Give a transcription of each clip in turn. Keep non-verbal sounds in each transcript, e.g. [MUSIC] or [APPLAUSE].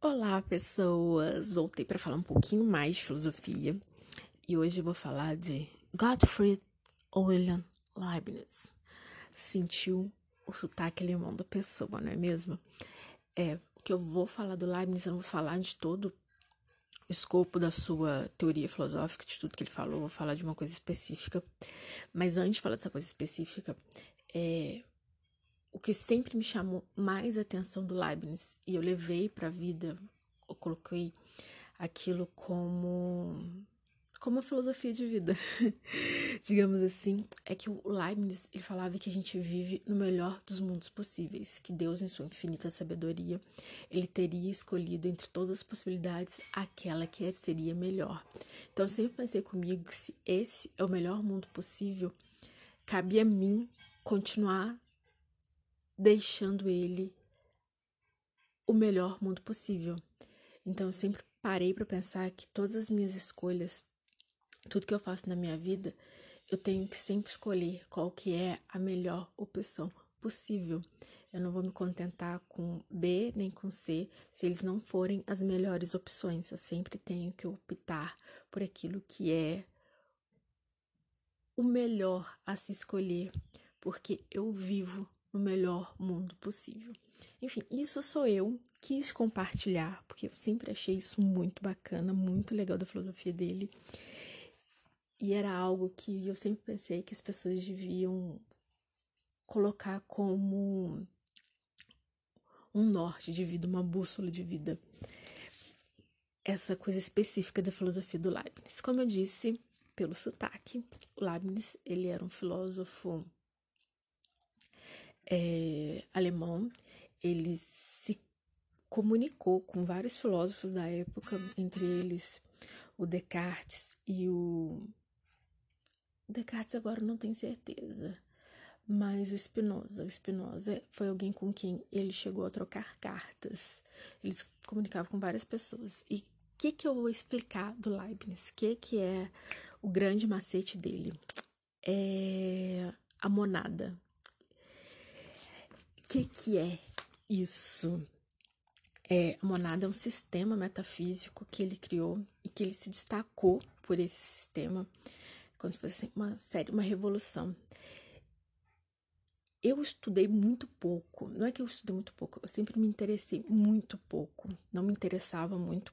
Olá, pessoas! Voltei para falar um pouquinho mais de filosofia e hoje eu vou falar de Gottfried Wilhelm Leibniz. Sentiu o sotaque alemão da pessoa, não é mesmo? É, o que eu vou falar do Leibniz, eu não vou falar de todo o escopo da sua teoria filosófica, de tudo que ele falou, vou falar de uma coisa específica. Mas antes de falar dessa coisa específica, é, o que sempre me chamou mais atenção do Leibniz e eu levei para a vida, eu coloquei aquilo como como uma filosofia de vida, [LAUGHS] digamos assim, é que o Leibniz ele falava que a gente vive no melhor dos mundos possíveis, que Deus em sua infinita sabedoria ele teria escolhido entre todas as possibilidades aquela que seria melhor. Então eu sempre pensei comigo que se esse é o melhor mundo possível, cabe a mim continuar deixando ele o melhor mundo possível. Então eu sempre parei para pensar que todas as minhas escolhas, tudo que eu faço na minha vida, eu tenho que sempre escolher qual que é a melhor opção possível. Eu não vou me contentar com B nem com C se eles não forem as melhores opções. Eu sempre tenho que optar por aquilo que é o melhor a se escolher, porque eu vivo no melhor mundo possível. Enfim, isso sou eu, quis compartilhar, porque eu sempre achei isso muito bacana, muito legal da filosofia dele. E era algo que eu sempre pensei que as pessoas deviam colocar como um norte de vida, uma bússola de vida. Essa coisa específica da filosofia do Leibniz. Como eu disse, pelo sotaque, Leibniz, ele era um filósofo é, alemão, ele se comunicou com vários filósofos da época, entre eles o Descartes e o. Descartes agora não tenho certeza, mas o Spinoza. O Spinoza foi alguém com quem ele chegou a trocar cartas. Ele se comunicava com várias pessoas. E o que, que eu vou explicar do Leibniz? O que, que é o grande macete dele? É a monada que, que é isso? É, a monada é um sistema metafísico que ele criou e que ele se destacou por esse sistema, como se fosse uma série, uma revolução. Eu estudei muito pouco, não é que eu estudei muito pouco, eu sempre me interessei muito pouco, não me interessava muito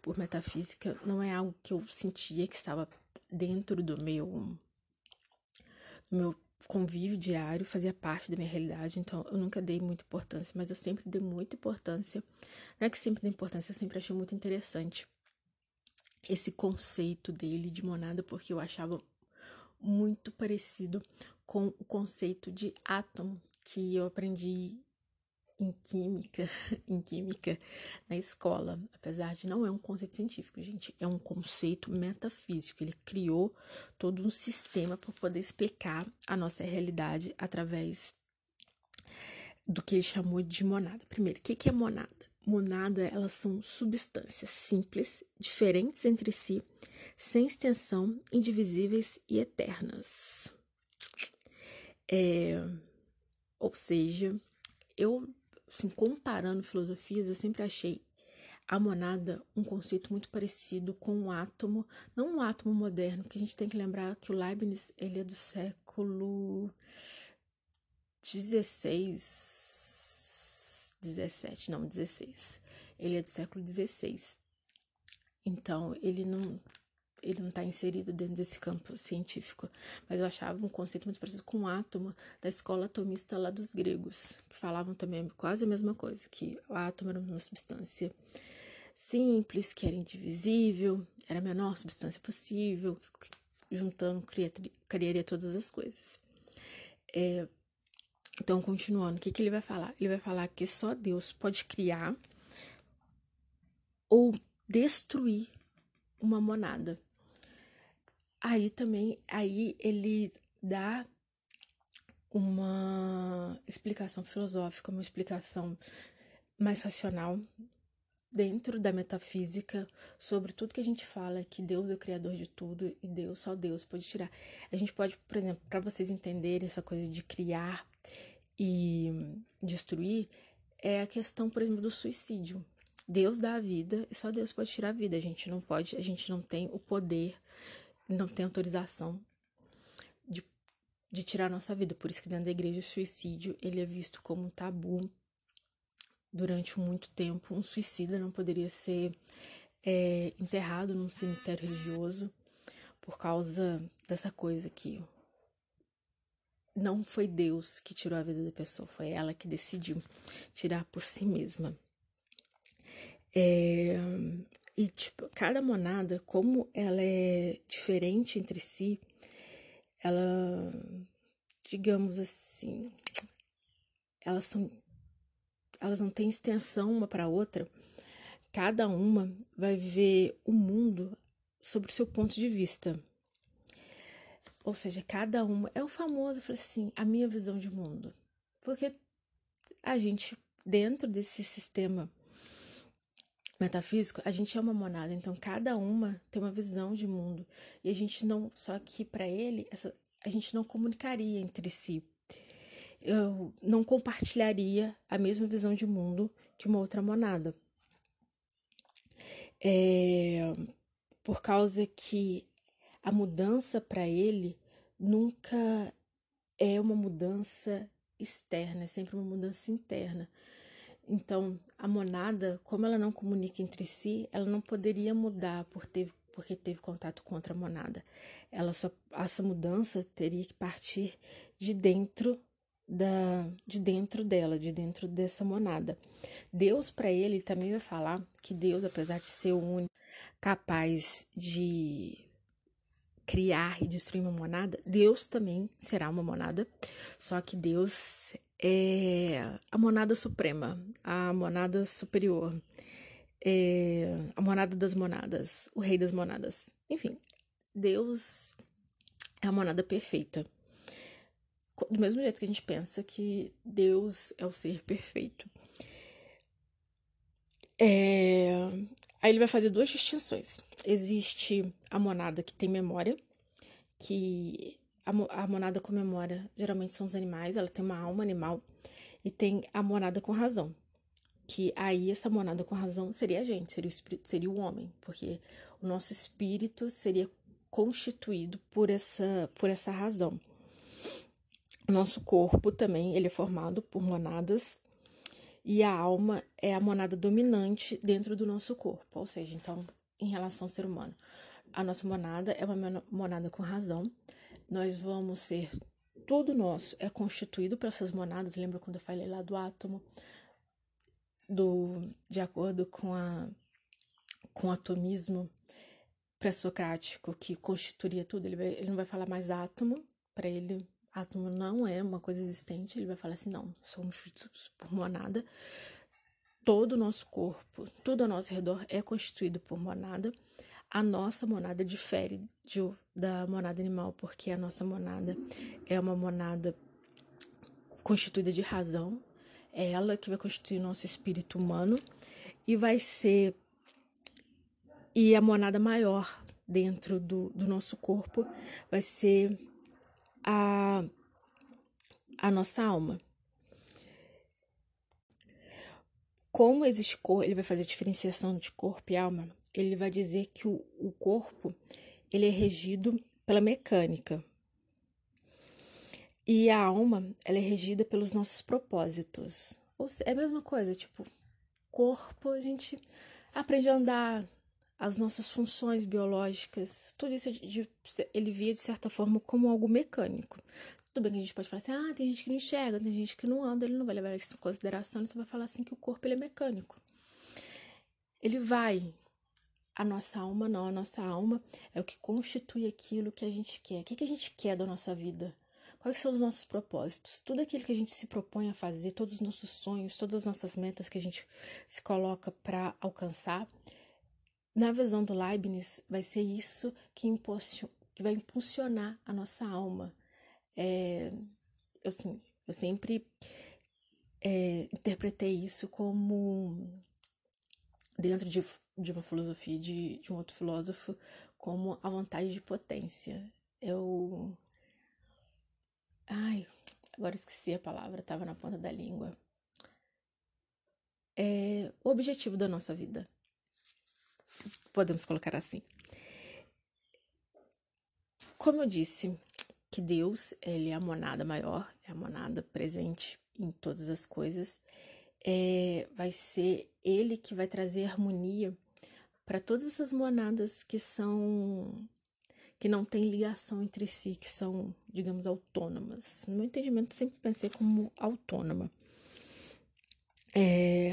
por metafísica, não é algo que eu sentia que estava dentro do meu, do meu convívio diário fazia parte da minha realidade, então eu nunca dei muita importância, mas eu sempre dei muita importância. Não é que sempre dei importância, eu sempre achei muito interessante esse conceito dele de monada, porque eu achava muito parecido com o conceito de átomo que eu aprendi em química, [LAUGHS] em química na escola, apesar de não é um conceito científico, gente, é um conceito metafísico. Ele criou todo um sistema para poder explicar a nossa realidade através do que ele chamou de monada. Primeiro, o que é monada? Monada, elas são substâncias simples, diferentes entre si, sem extensão, indivisíveis e eternas. É, ou seja, eu assim, comparando filosofias, eu sempre achei a monada um conceito muito parecido com o átomo, não um átomo moderno, porque a gente tem que lembrar que o Leibniz ele é do século 16, 17, não, 16. Ele é do século 16. Então, ele não ele não está inserido dentro desse campo científico, mas eu achava um conceito muito parecido com o átomo da escola atomista lá dos gregos, que falavam também quase a mesma coisa, que o átomo era uma substância simples, que era indivisível, era a menor substância possível, juntando criaria, criaria todas as coisas. É, então, continuando, o que, que ele vai falar? Ele vai falar que só Deus pode criar ou destruir uma monada. Aí também, aí ele dá uma explicação filosófica, uma explicação mais racional dentro da metafísica sobre tudo que a gente fala que Deus é o criador de tudo e Deus só Deus pode tirar. A gente pode, por exemplo, para vocês entenderem essa coisa de criar e destruir, é a questão, por exemplo, do suicídio. Deus dá a vida e só Deus pode tirar a vida. A gente não pode, a gente não tem o poder, não tem autorização de, de tirar a nossa vida. Por isso que dentro da igreja o suicídio ele é visto como um tabu durante muito tempo. Um suicida não poderia ser é, enterrado num cemitério religioso por causa dessa coisa aqui. Não foi Deus que tirou a vida da pessoa, foi ela que decidiu tirar por si mesma. É, e, tipo, cada monada, como ela é diferente entre si, ela, digamos assim, elas são. Elas não têm extensão uma para outra. Cada uma vai ver o mundo sobre o seu ponto de vista. Ou seja, cada uma é o famoso, falei assim, a minha visão de mundo. Porque a gente, dentro desse sistema metafísico, a gente é uma monada, então cada uma tem uma visão de mundo. E a gente não, só que para ele, essa, a gente não comunicaria entre si. Eu não compartilharia a mesma visão de mundo que uma outra monada. É, por causa que a mudança para ele nunca é uma mudança externa, é sempre uma mudança interna. Então, a monada, como ela não comunica entre si, ela não poderia mudar por ter, porque teve contato com outra monada. Ela só essa mudança teria que partir de dentro da de dentro dela, de dentro dessa monada. Deus para ele também vai falar que Deus, apesar de ser o único capaz de criar e destruir uma monada, Deus também será uma monada, só que Deus é a monada suprema, a monada superior, é a monada das monadas, o rei das monadas. Enfim, Deus é a monada perfeita. Do mesmo jeito que a gente pensa que Deus é o ser perfeito. É, Aí ele vai fazer duas distinções. Existe a monada que tem memória, que a, monada com memória geralmente são os animais, ela tem uma alma animal, e tem a monada com razão, que aí essa monada com razão seria a gente, seria o, espírito, seria o homem, porque o nosso espírito seria constituído por essa, por essa razão. O nosso corpo também ele é formado por monadas e a alma é a monada dominante dentro do nosso corpo, ou seja, então, em relação ao ser humano. A nossa monada é uma monada com razão. Nós vamos ser tudo nosso é constituído por essas monadas. Lembra quando eu falei lá do átomo? Do, de acordo com, a, com o atomismo pré-socrático que constituiria tudo, ele, vai, ele não vai falar mais átomo, para ele átomo não é uma coisa existente, ele vai falar assim: não, somos por monada. Todo o nosso corpo, tudo ao nosso redor é constituído por monada. A nossa monada difere de, da monada animal, porque a nossa monada é uma monada constituída de razão, é ela que vai constituir nosso espírito humano e vai ser. E a monada maior dentro do, do nosso corpo vai ser a, a nossa alma. Como existe cor, ele vai fazer diferenciação de corpo e alma. Ele vai dizer que o, o corpo ele é regido pela mecânica. E a alma, ela é regida pelos nossos propósitos. Ou seja, é a mesma coisa, tipo, corpo, a gente aprende a andar, as nossas funções biológicas, tudo isso de, ele via de certa forma como algo mecânico. Tudo bem que a gente pode falar assim, ah, tem gente que não enxerga, tem gente que não anda, ele não vai levar isso em consideração, você vai falar assim que o corpo ele é mecânico. Ele vai. A nossa alma não, a nossa alma é o que constitui aquilo que a gente quer. O que, que a gente quer da nossa vida? Quais são os nossos propósitos? Tudo aquilo que a gente se propõe a fazer, todos os nossos sonhos, todas as nossas metas que a gente se coloca para alcançar, na visão do Leibniz, vai ser isso que, que vai impulsionar a nossa alma. É, eu, assim, eu sempre é, interpretei isso como, dentro de, de uma filosofia de, de um outro filósofo, como a vontade de potência. Eu. Ai, agora esqueci a palavra, estava na ponta da língua. é o objetivo da nossa vida. Podemos colocar assim. Como eu disse, que Deus, ele é a monada maior, é a monada presente em todas as coisas. É, vai ser ele que vai trazer harmonia para todas essas monadas que são que não têm ligação entre si, que são, digamos, autônomas. No meu entendimento, sempre pensei como autônoma. É,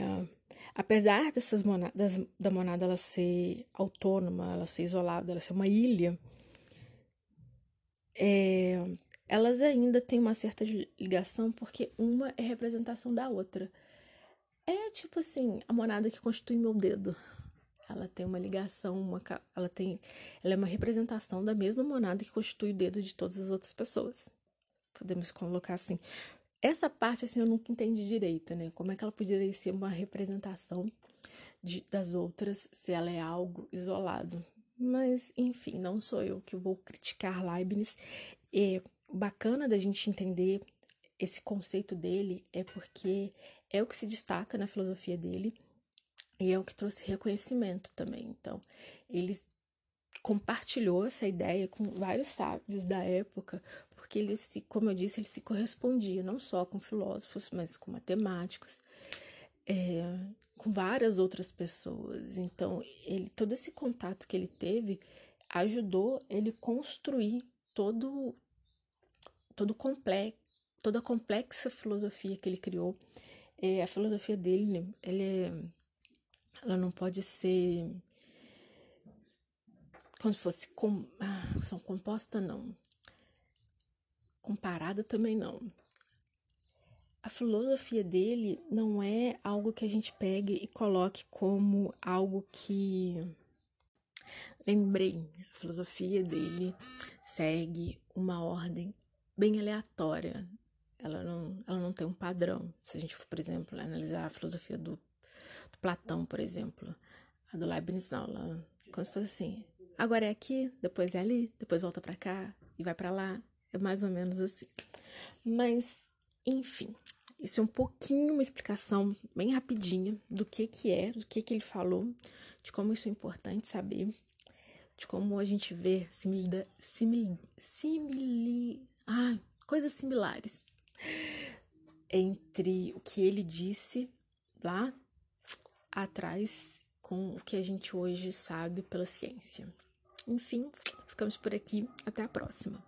apesar dessas monadas, da monada ela ser autônoma, ela ser isolada, ela ser uma ilha, é, elas ainda têm uma certa ligação porque uma é representação da outra. É tipo assim, a monada que constitui meu dedo. Ela tem uma ligação, uma, ela tem, ela é uma representação da mesma monada que constitui o dedo de todas as outras pessoas. Podemos colocar assim. Essa parte assim eu nunca entendi direito, né? Como é que ela poderia ser uma representação de, das outras se ela é algo isolado? Mas, enfim, não sou eu que vou criticar Leibniz. E bacana da gente entender esse conceito dele é porque é o que se destaca na filosofia dele e é o que trouxe reconhecimento também. Então, ele compartilhou essa ideia com vários sábios da época, porque ele se, como eu disse, ele se correspondia não só com filósofos, mas com matemáticos é, com várias outras pessoas. Então, ele, todo esse contato que ele teve ajudou ele construir todo todo complexo, toda a complexa filosofia que ele criou. É, a filosofia dele, ele é, ela não pode ser como se fosse com, ah, são composta não comparada também não a filosofia dele não é algo que a gente pegue e coloque como algo que. Lembrei, a filosofia dele segue uma ordem bem aleatória. Ela não, ela não tem um padrão. Se a gente for, por exemplo, analisar a filosofia do, Platão, por exemplo, a do Leibniz, não, ela, como se fosse assim. Agora é aqui, depois é ali, depois volta para cá e vai para lá. É mais ou menos assim. Mas, enfim, isso é um pouquinho uma explicação bem rapidinha do que que é, do que que ele falou, de como isso é importante saber, de como a gente vê simil, simil, simili, ah, coisas similares entre o que ele disse lá atrás com o que a gente hoje sabe pela ciência. Enfim, ficamos por aqui. Até a próxima.